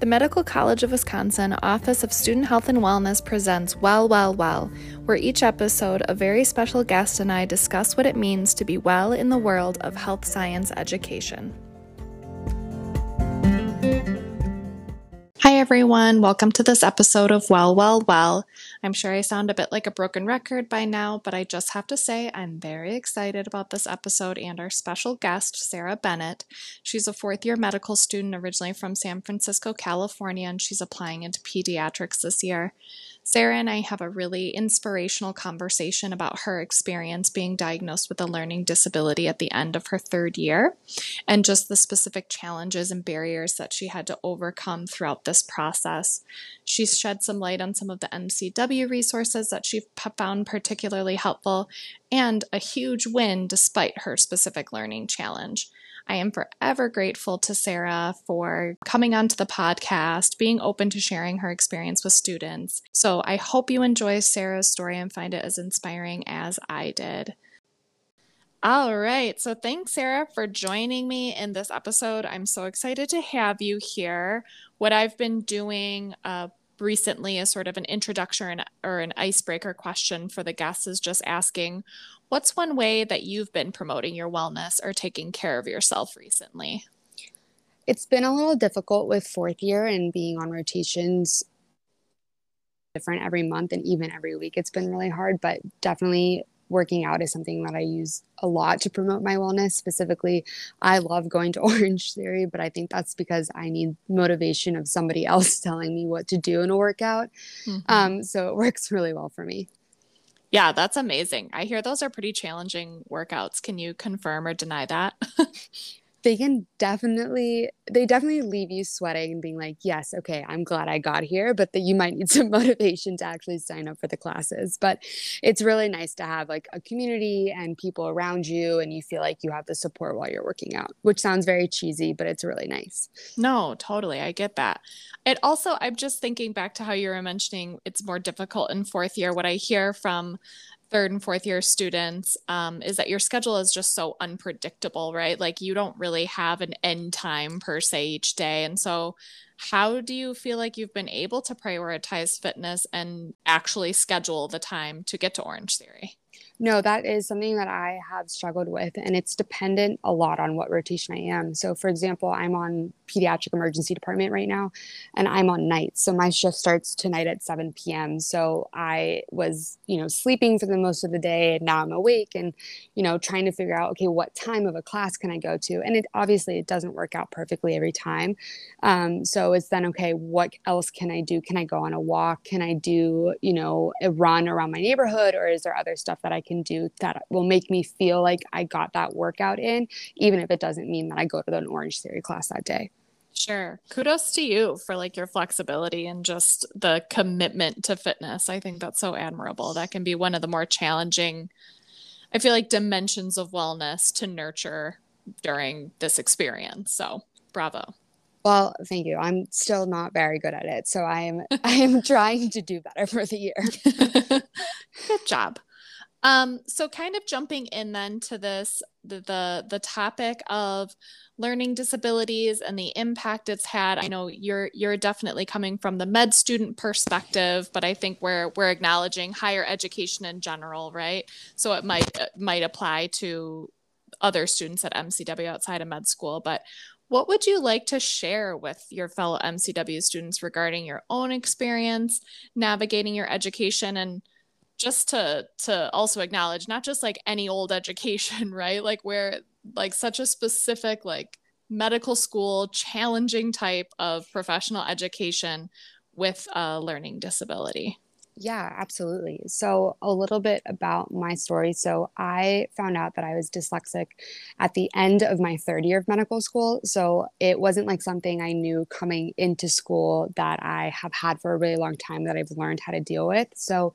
The Medical College of Wisconsin Office of Student Health and Wellness presents Well, Well, Well, where each episode a very special guest and I discuss what it means to be well in the world of health science education. Hi, everyone. Welcome to this episode of Well, Well, Well. I'm sure I sound a bit like a broken record by now, but I just have to say I'm very excited about this episode and our special guest, Sarah Bennett. She's a fourth year medical student originally from San Francisco, California, and she's applying into pediatrics this year. Sarah and I have a really inspirational conversation about her experience being diagnosed with a learning disability at the end of her third year and just the specific challenges and barriers that she had to overcome throughout this process. She's shed some light on some of the MCW resources that she found particularly helpful and a huge win despite her specific learning challenge. I am forever grateful to Sarah for coming onto the podcast, being open to sharing her experience with students. So I hope you enjoy Sarah's story and find it as inspiring as I did. All right. So thanks, Sarah, for joining me in this episode. I'm so excited to have you here. What I've been doing uh, recently is sort of an introduction or an icebreaker question for the guests is just asking What's one way that you've been promoting your wellness or taking care of yourself recently? It's been a little difficult with fourth year and being on rotations different every month and even every week. It's been really hard, but definitely working out is something that I use a lot to promote my wellness. Specifically, I love going to Orange Theory, but I think that's because I need motivation of somebody else telling me what to do in a workout. Mm-hmm. Um, so it works really well for me. Yeah, that's amazing. I hear those are pretty challenging workouts. Can you confirm or deny that? they can definitely they definitely leave you sweating and being like yes okay i'm glad i got here but that you might need some motivation to actually sign up for the classes. But it's really nice to have like a community and people around you and you feel like you have the support while you're working out which sounds very cheesy but it's really nice. No totally i get that. It also i'm just thinking back to how you were mentioning it's more difficult in fourth year. What i hear from third and fourth year students um, is that your schedule is just so unpredictable, right? Like you don't really have an end time per se each day. And so, how do you feel like you've been able to prioritize fitness and actually schedule the time to get to Orange Theory? No, that is something that I have struggled with, and it's dependent a lot on what rotation I am. So, for example, I'm on pediatric emergency department right now, and I'm on nights. So, my shift starts tonight at 7 p.m. So, I was, you know, sleeping for the most of the day, and now I'm awake and, you know, trying to figure out, okay, what time of a class can I go to? And it obviously it doesn't work out perfectly every time. Um, so, it's then, okay, what else can I do? Can I go on a walk? Can I do, you know, a run around my neighborhood, or is there other stuff that I can do that will make me feel like I got that workout in, even if it doesn't mean that I go to an Orange Theory class that day. Sure. Kudos to you for like your flexibility and just the commitment to fitness. I think that's so admirable. That can be one of the more challenging, I feel like, dimensions of wellness to nurture during this experience. So, bravo. Well, thank you. I'm still not very good at it, so I am I am trying to do better for the year. Good job. Um, so kind of jumping in then to this the, the the topic of learning disabilities and the impact it's had. I know you're you're definitely coming from the med student perspective, but I think we're we're acknowledging higher education in general, right? So it might it might apply to other students at MCW outside of med school, but what would you like to share with your fellow MCW students regarding your own experience navigating your education and just to to also acknowledge not just like any old education right like where like such a specific like medical school challenging type of professional education with a learning disability yeah, absolutely. So, a little bit about my story. So, I found out that I was dyslexic at the end of my third year of medical school. So, it wasn't like something I knew coming into school that I have had for a really long time that I've learned how to deal with. So,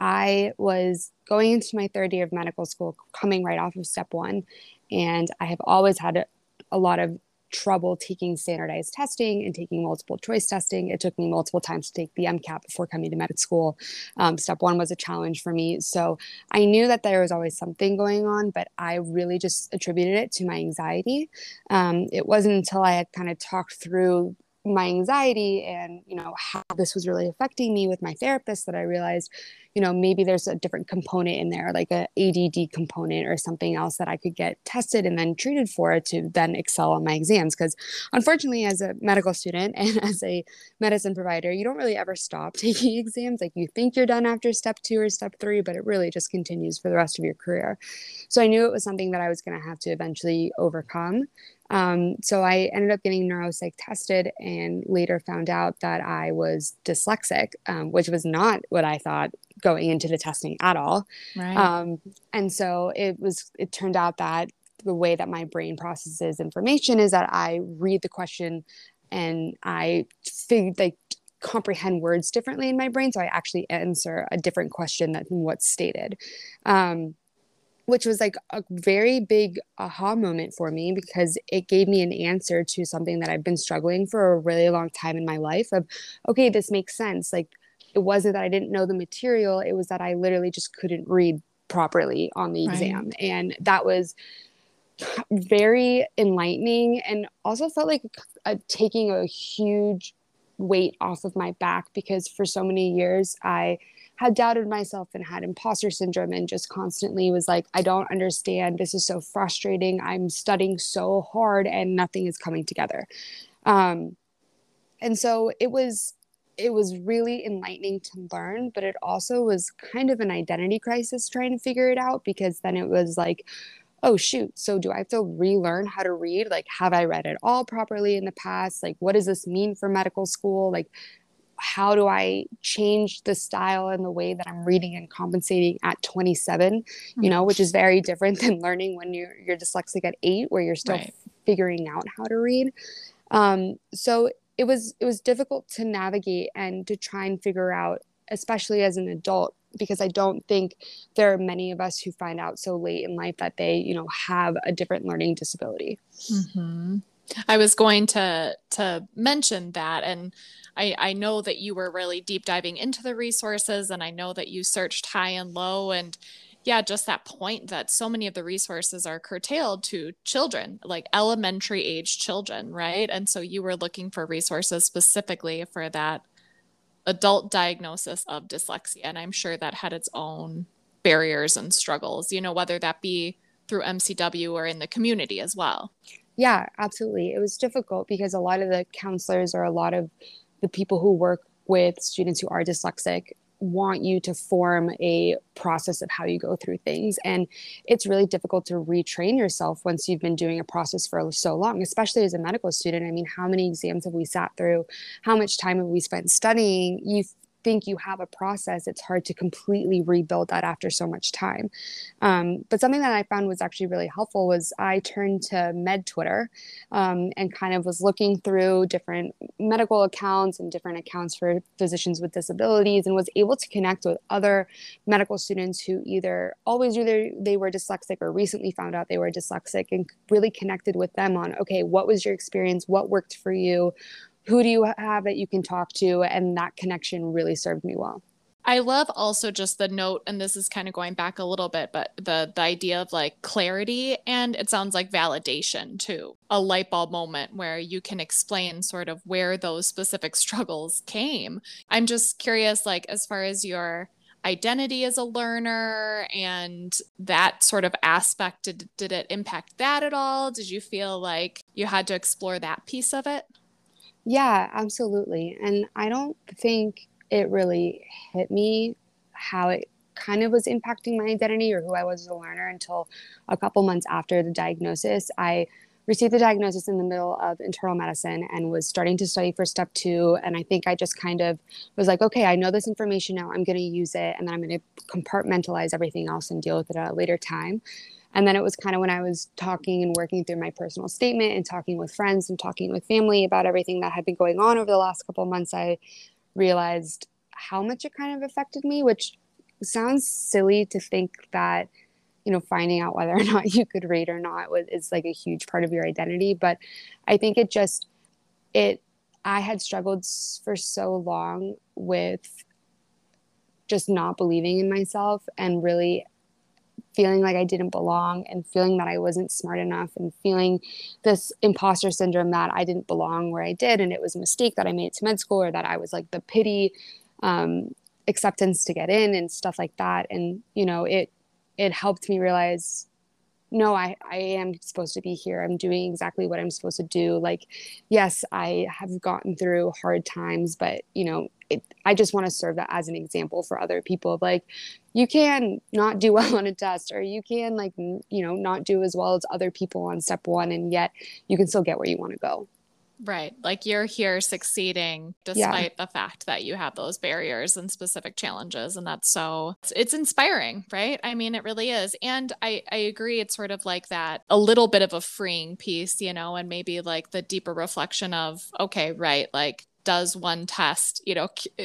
I was going into my third year of medical school, coming right off of step one. And I have always had a, a lot of trouble taking standardized testing and taking multiple choice testing. It took me multiple times to take the MCAT before coming to medical school. Um, step one was a challenge for me. So I knew that there was always something going on, but I really just attributed it to my anxiety. Um, it wasn't until I had kind of talked through my anxiety and you know how this was really affecting me with my therapist that i realized you know maybe there's a different component in there like a add component or something else that i could get tested and then treated for to then excel on my exams. Because unfortunately as a medical student and as a medicine provider you don't really ever stop taking exams. Like you think you're done after step two or step three but it really just continues for the rest of your career. So i knew it was something that i was going to have to eventually overcome um, so I ended up getting neuropsych tested and later found out that I was dyslexic, um, which was not what I thought going into the testing at all. Right. Um, and so it was, it turned out that the way that my brain processes information is that I read the question and I fig- like comprehend words differently in my brain. So I actually answer a different question than what's stated. Um, which was like a very big aha moment for me because it gave me an answer to something that I've been struggling for a really long time in my life of okay this makes sense like it wasn't that I didn't know the material it was that I literally just couldn't read properly on the right. exam and that was very enlightening and also felt like a, taking a huge weight off of my back because for so many years I had doubted myself and had imposter syndrome and just constantly was like, I don't understand. This is so frustrating. I'm studying so hard and nothing is coming together. Um, and so it was it was really enlightening to learn but it also was kind of an identity crisis trying to figure it out because then it was like oh shoot so do i have to relearn how to read like have i read it all properly in the past like what does this mean for medical school like how do I change the style and the way that I'm reading and compensating at 27, mm-hmm. you know, which is very different than learning when you're, you're dyslexic at eight, where you're still right. figuring out how to read. Um, so it was, it was difficult to navigate and to try and figure out, especially as an adult, because I don't think there are many of us who find out so late in life that they, you know, have a different learning disability. Mm-hmm. I was going to to mention that and I, I know that you were really deep diving into the resources and I know that you searched high and low and yeah, just that point that so many of the resources are curtailed to children, like elementary age children, right? And so you were looking for resources specifically for that adult diagnosis of dyslexia. And I'm sure that had its own barriers and struggles, you know, whether that be through MCW or in the community as well. Yeah, absolutely. It was difficult because a lot of the counselors or a lot of the people who work with students who are dyslexic want you to form a process of how you go through things. And it's really difficult to retrain yourself once you've been doing a process for so long, especially as a medical student. I mean, how many exams have we sat through? How much time have we spent studying? You think you have a process, it's hard to completely rebuild that after so much time. Um, but something that I found was actually really helpful was I turned to Med Twitter um, and kind of was looking through different medical accounts and different accounts for physicians with disabilities and was able to connect with other medical students who either always either they were dyslexic or recently found out they were dyslexic and really connected with them on okay what was your experience what worked for you who do you have that you can talk to and that connection really served me well I love also just the note, and this is kind of going back a little bit, but the the idea of like clarity and it sounds like validation too. A light bulb moment where you can explain sort of where those specific struggles came. I'm just curious, like as far as your identity as a learner and that sort of aspect, did, did it impact that at all? Did you feel like you had to explore that piece of it? Yeah, absolutely. And I don't think it really hit me how it kind of was impacting my identity or who I was as a learner until a couple months after the diagnosis. I received the diagnosis in the middle of internal medicine and was starting to study for step two. And I think I just kind of was like, okay, I know this information now. I'm going to use it and then I'm going to compartmentalize everything else and deal with it at a later time. And then it was kind of when I was talking and working through my personal statement and talking with friends and talking with family about everything that had been going on over the last couple months, I realized how much it kind of affected me, which sounds silly to think that, you know, finding out whether or not you could read or not was is like a huge part of your identity. But I think it just it I had struggled for so long with just not believing in myself and really feeling like I didn't belong and feeling that I wasn't smart enough and feeling this imposter syndrome that I didn't belong where I did and it was a mistake that I made to med school or that I was like the pity um, acceptance to get in and stuff like that. And you know, it it helped me realize no I, I am supposed to be here. I'm doing exactly what i'm supposed to do. Like yes i have gotten through hard times but you know it, i just want to serve that as an example for other people like you can not do well on a test or you can like you know not do as well as other people on step one and yet you can still get where you want to go Right. Like you're here succeeding despite yeah. the fact that you have those barriers and specific challenges. And that's so, it's, it's, inspiring, right? I mean, it really is. And I, I agree. It's sort of like that, a little bit of a freeing piece, you know, and maybe like the deeper reflection of, okay, right, like does one test, you know, uh,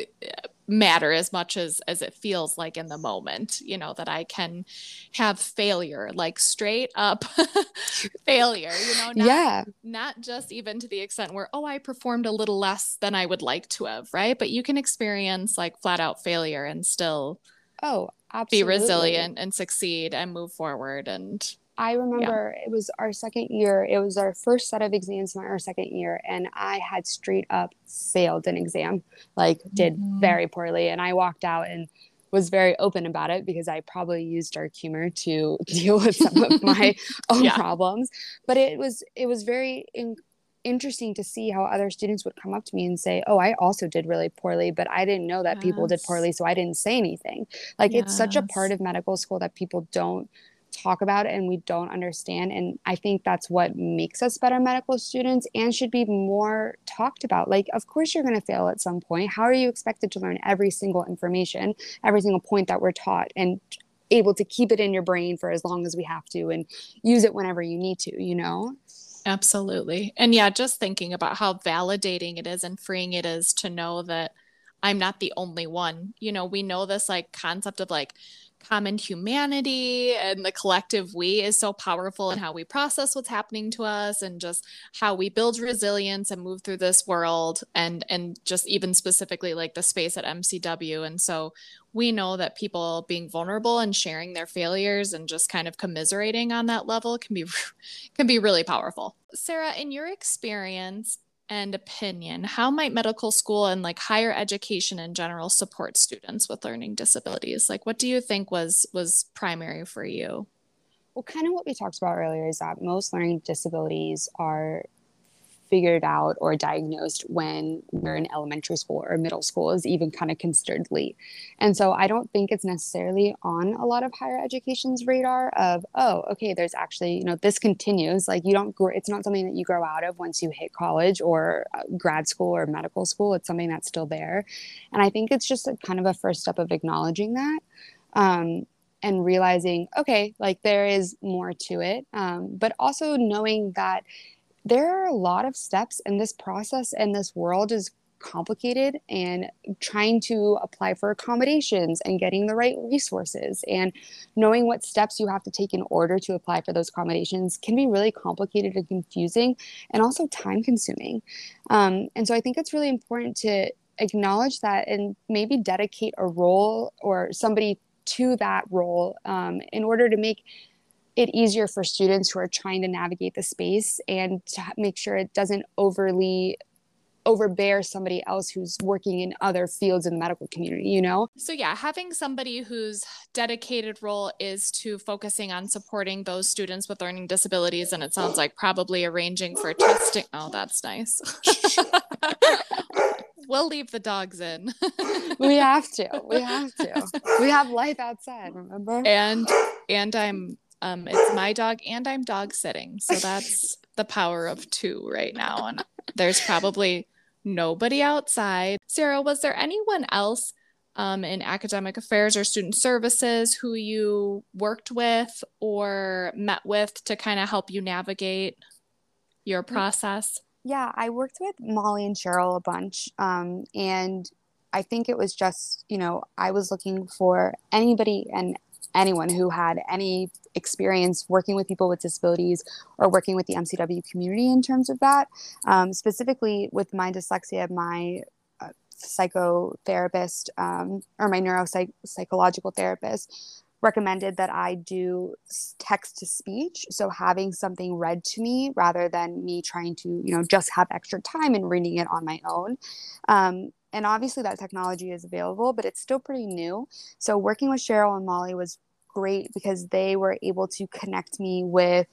matter as much as as it feels like in the moment you know that i can have failure like straight up failure you know not, yeah not just even to the extent where oh i performed a little less than i would like to have right but you can experience like flat out failure and still oh absolutely. be resilient and succeed and move forward and I remember yeah. it was our second year. It was our first set of exams in our second year, and I had straight up failed an exam, like did mm-hmm. very poorly. And I walked out and was very open about it because I probably used dark humor to deal with some of my own yeah. problems. But it was it was very in- interesting to see how other students would come up to me and say, "Oh, I also did really poorly, but I didn't know that yes. people did poorly, so I didn't say anything." Like yes. it's such a part of medical school that people don't talk about it and we don't understand. And I think that's what makes us better medical students and should be more talked about. Like, of course, you're going to fail at some point. How are you expected to learn every single information, every single point that we're taught, and able to keep it in your brain for as long as we have to and use it whenever you need to, you know? Absolutely. And yeah, just thinking about how validating it is and freeing it is to know that I'm not the only one. You know, we know this like concept of like, common humanity and the collective we is so powerful in how we process what's happening to us and just how we build resilience and move through this world and and just even specifically like the space at MCW and so we know that people being vulnerable and sharing their failures and just kind of commiserating on that level can be can be really powerful. Sarah, in your experience, and opinion, how might medical school and like higher education in general support students with learning disabilities? Like what do you think was was primary for you? Well, kind of what we talked about earlier is that most learning disabilities are figured out or diagnosed when we're in elementary school or middle school is even kind of considered late. And so I don't think it's necessarily on a lot of higher education's radar of, oh, okay, there's actually, you know, this continues. Like you don't, grow, it's not something that you grow out of once you hit college or uh, grad school or medical school. It's something that's still there. And I think it's just kind of a first step of acknowledging that. Um, and realizing, okay, like there is more to it. Um, but also knowing that there are a lot of steps in this process and this world is complicated and trying to apply for accommodations and getting the right resources and knowing what steps you have to take in order to apply for those accommodations can be really complicated and confusing and also time consuming. Um, and so i think it's really important to acknowledge that and maybe dedicate a role or somebody to that role um, in order to make it easier for students who are trying to navigate the space and to make sure it doesn't overly overbear somebody else who's working in other fields in the medical community, you know? So, yeah, having somebody whose dedicated role is to focusing on supporting those students with learning disabilities, and it sounds like probably arranging for testing. Oh, that's nice. we'll leave the dogs in. we have to. We have to. We have life outside, remember? And and I'm um, it's my dog and I'm dog sitting. So that's the power of two right now. And there's probably nobody outside. Sarah, was there anyone else um, in academic affairs or student services who you worked with or met with to kind of help you navigate your process? Yeah, I worked with Molly and Cheryl a bunch. Um, and I think it was just, you know, I was looking for anybody and anyone who had any experience working with people with disabilities or working with the MCW community in terms of that. Um, specifically with my dyslexia, my uh, psychotherapist um, or my neuropsychological therapist recommended that I do text to speech. So having something read to me rather than me trying to, you know, just have extra time and reading it on my own. Um, and obviously that technology is available, but it's still pretty new. So working with Cheryl and Molly was great because they were able to connect me with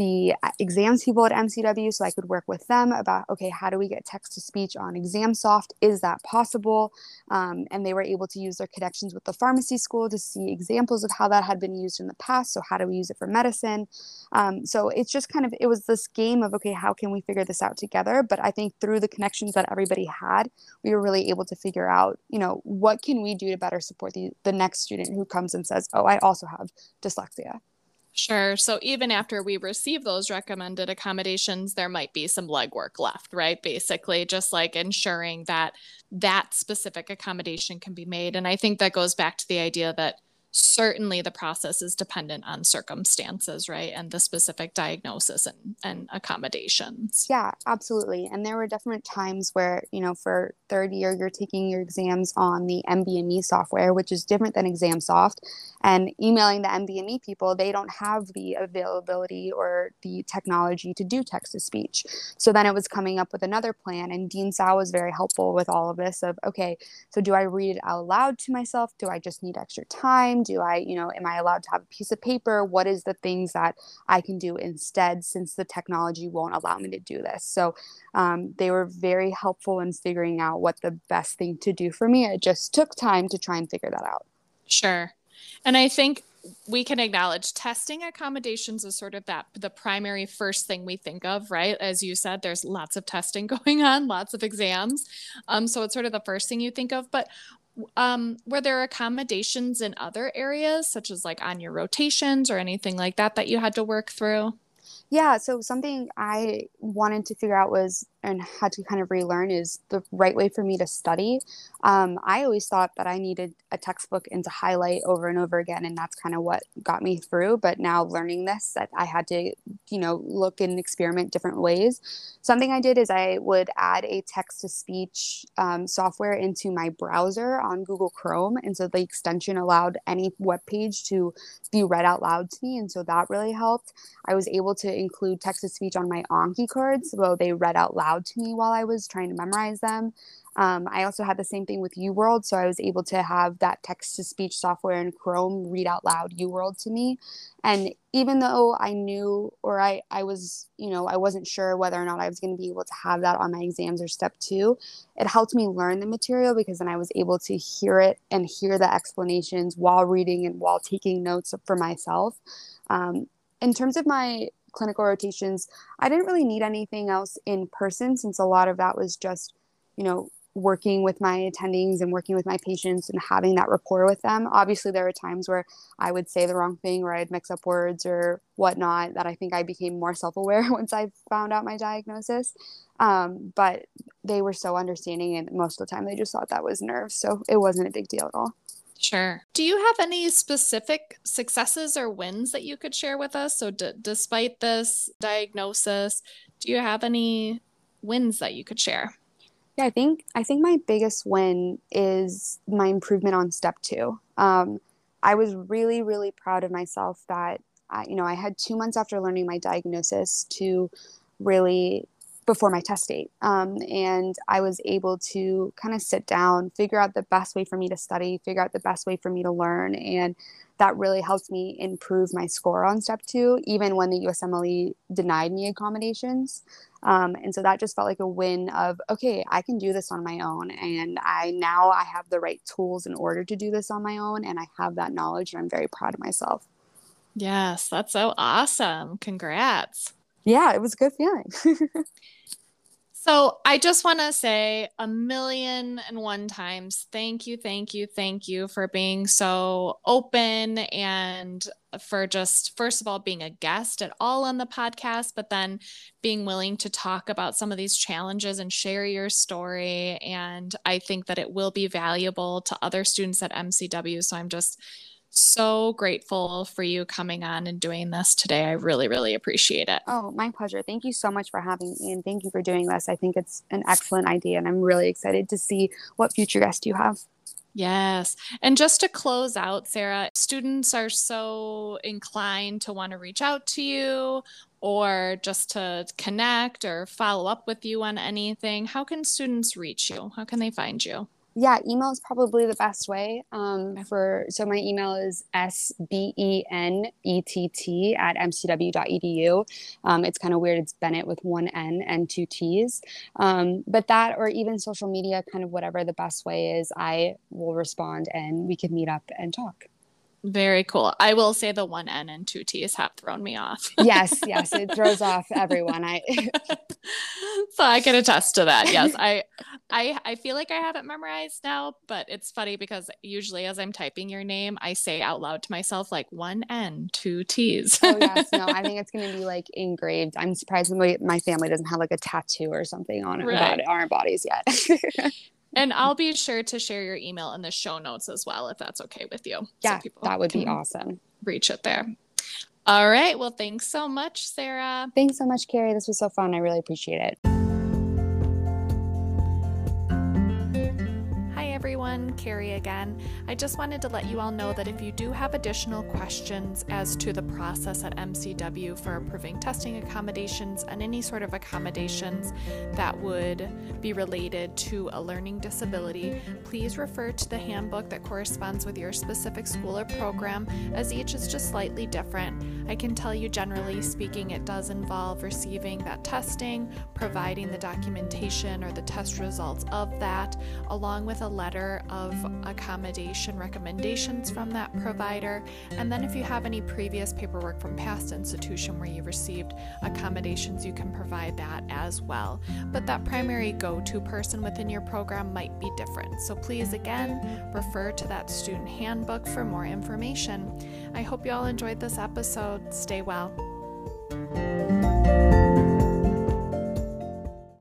the exams people at MCW so I could work with them about okay, how do we get text to speech on ExamSoft? Is that possible? Um, and they were able to use their connections with the pharmacy school to see examples of how that had been used in the past. So, how do we use it for medicine? Um, so, it's just kind of it was this game of okay, how can we figure this out together? But I think through the connections that everybody had, we were really able to figure out, you know, what can we do to better support the, the next student who comes and says, oh, I also have dyslexia. Sure. So even after we receive those recommended accommodations, there might be some legwork left, right? Basically, just like ensuring that that specific accommodation can be made. And I think that goes back to the idea that certainly the process is dependent on circumstances, right? And the specific diagnosis and, and accommodations. Yeah, absolutely. And there were definite times where, you know, for third year, you're taking your exams on the NBME software, which is different than ExamSoft. And emailing the NBME people, they don't have the availability or the technology to do text to speech. So then it was coming up with another plan. And Dean Sao was very helpful with all of this of, okay, so do I read it out loud to myself? Do I just need extra time? Do I, you know, am I allowed to have a piece of paper? What is the things that I can do instead since the technology won't allow me to do this? So um, they were very helpful in figuring out what the best thing to do for me. It just took time to try and figure that out. Sure. And I think we can acknowledge testing accommodations is sort of that the primary first thing we think of, right? As you said, there's lots of testing going on, lots of exams. Um, so it's sort of the first thing you think of. But um, were there accommodations in other areas, such as like on your rotations or anything like that, that you had to work through? Yeah, so something I wanted to figure out was and had to kind of relearn is the right way for me to study. Um, I always thought that I needed a textbook and to highlight over and over again, and that's kind of what got me through. But now learning this, that I had to, you know, look and experiment different ways. Something I did is I would add a text to speech um, software into my browser on Google Chrome, and so the extension allowed any web page to be read out loud to me, and so that really helped. I was able to include text to speech on my Anki cards, so they read out loud loud to me while I was trying to memorize them. Um, I also had the same thing with UWorld, so I was able to have that text to speech software in Chrome read out loud UWorld to me. And even though I knew or I, I was, you know, I wasn't sure whether or not I was going to be able to have that on my exams or step two, it helped me learn the material because then I was able to hear it and hear the explanations while reading and while taking notes for myself. Um, in terms of my clinical rotations, I didn't really need anything else in person since a lot of that was just, you know, working with my attendings and working with my patients and having that rapport with them. Obviously, there were times where I would say the wrong thing or I'd mix up words or whatnot that I think I became more self aware once I found out my diagnosis. Um, but they were so understanding, and most of the time they just thought that was nerves. So it wasn't a big deal at all. Sure. Do you have any specific successes or wins that you could share with us? So, d- despite this diagnosis, do you have any wins that you could share? Yeah, I think I think my biggest win is my improvement on step two. Um, I was really, really proud of myself that you know I had two months after learning my diagnosis to really before my test date. Um, and I was able to kind of sit down, figure out the best way for me to study, figure out the best way for me to learn. And that really helped me improve my score on step two, even when the USMLE denied me accommodations. Um, and so that just felt like a win of, okay, I can do this on my own. And I now I have the right tools in order to do this on my own. And I have that knowledge and I'm very proud of myself. Yes, that's so awesome. Congrats. Yeah, it was a good feeling. So I just want to say a million and one times thank you, thank you, thank you for being so open and for just, first of all, being a guest at all on the podcast, but then being willing to talk about some of these challenges and share your story. And I think that it will be valuable to other students at MCW. So I'm just so grateful for you coming on and doing this today. I really, really appreciate it. Oh, my pleasure. Thank you so much for having me and thank you for doing this. I think it's an excellent idea and I'm really excited to see what future guests you have. Yes. And just to close out, Sarah, students are so inclined to want to reach out to you or just to connect or follow up with you on anything. How can students reach you? How can they find you? Yeah, email is probably the best way. Um. For so my email is s b e n e t t at mcw.edu. Um, it's kind of weird. It's Bennett with one n and two t's. Um, but that, or even social media, kind of whatever the best way is, I will respond and we can meet up and talk. Very cool. I will say the one N and two T's have thrown me off. yes, yes, it throws off everyone. I so I can attest to that. Yes, I, I, I feel like I have it memorized now, but it's funny because usually as I'm typing your name, I say out loud to myself like one N, two T's. oh yes, no, I think it's going to be like engraved. I'm surprised my family doesn't have like a tattoo or something on it right. about our bodies yet. And I'll be sure to share your email in the show notes as well, if that's okay with you. Yeah, so that would be awesome. Reach it there. All right. Well, thanks so much, Sarah. Thanks so much, Carrie. This was so fun. I really appreciate it. Carrie again. I just wanted to let you all know that if you do have additional questions as to the process at MCW for approving testing accommodations and any sort of accommodations that would be related to a learning disability, please refer to the handbook that corresponds with your specific school or program, as each is just slightly different. I can tell you, generally speaking, it does involve receiving that testing, providing the documentation or the test results of that, along with a letter of accommodation recommendations from that provider. And then, if you have any previous paperwork from past institution where you received accommodations, you can provide that as well. But that primary go to person within your program might be different. So please, again, refer to that student handbook for more information. I hope you all enjoyed this episode. Stay well.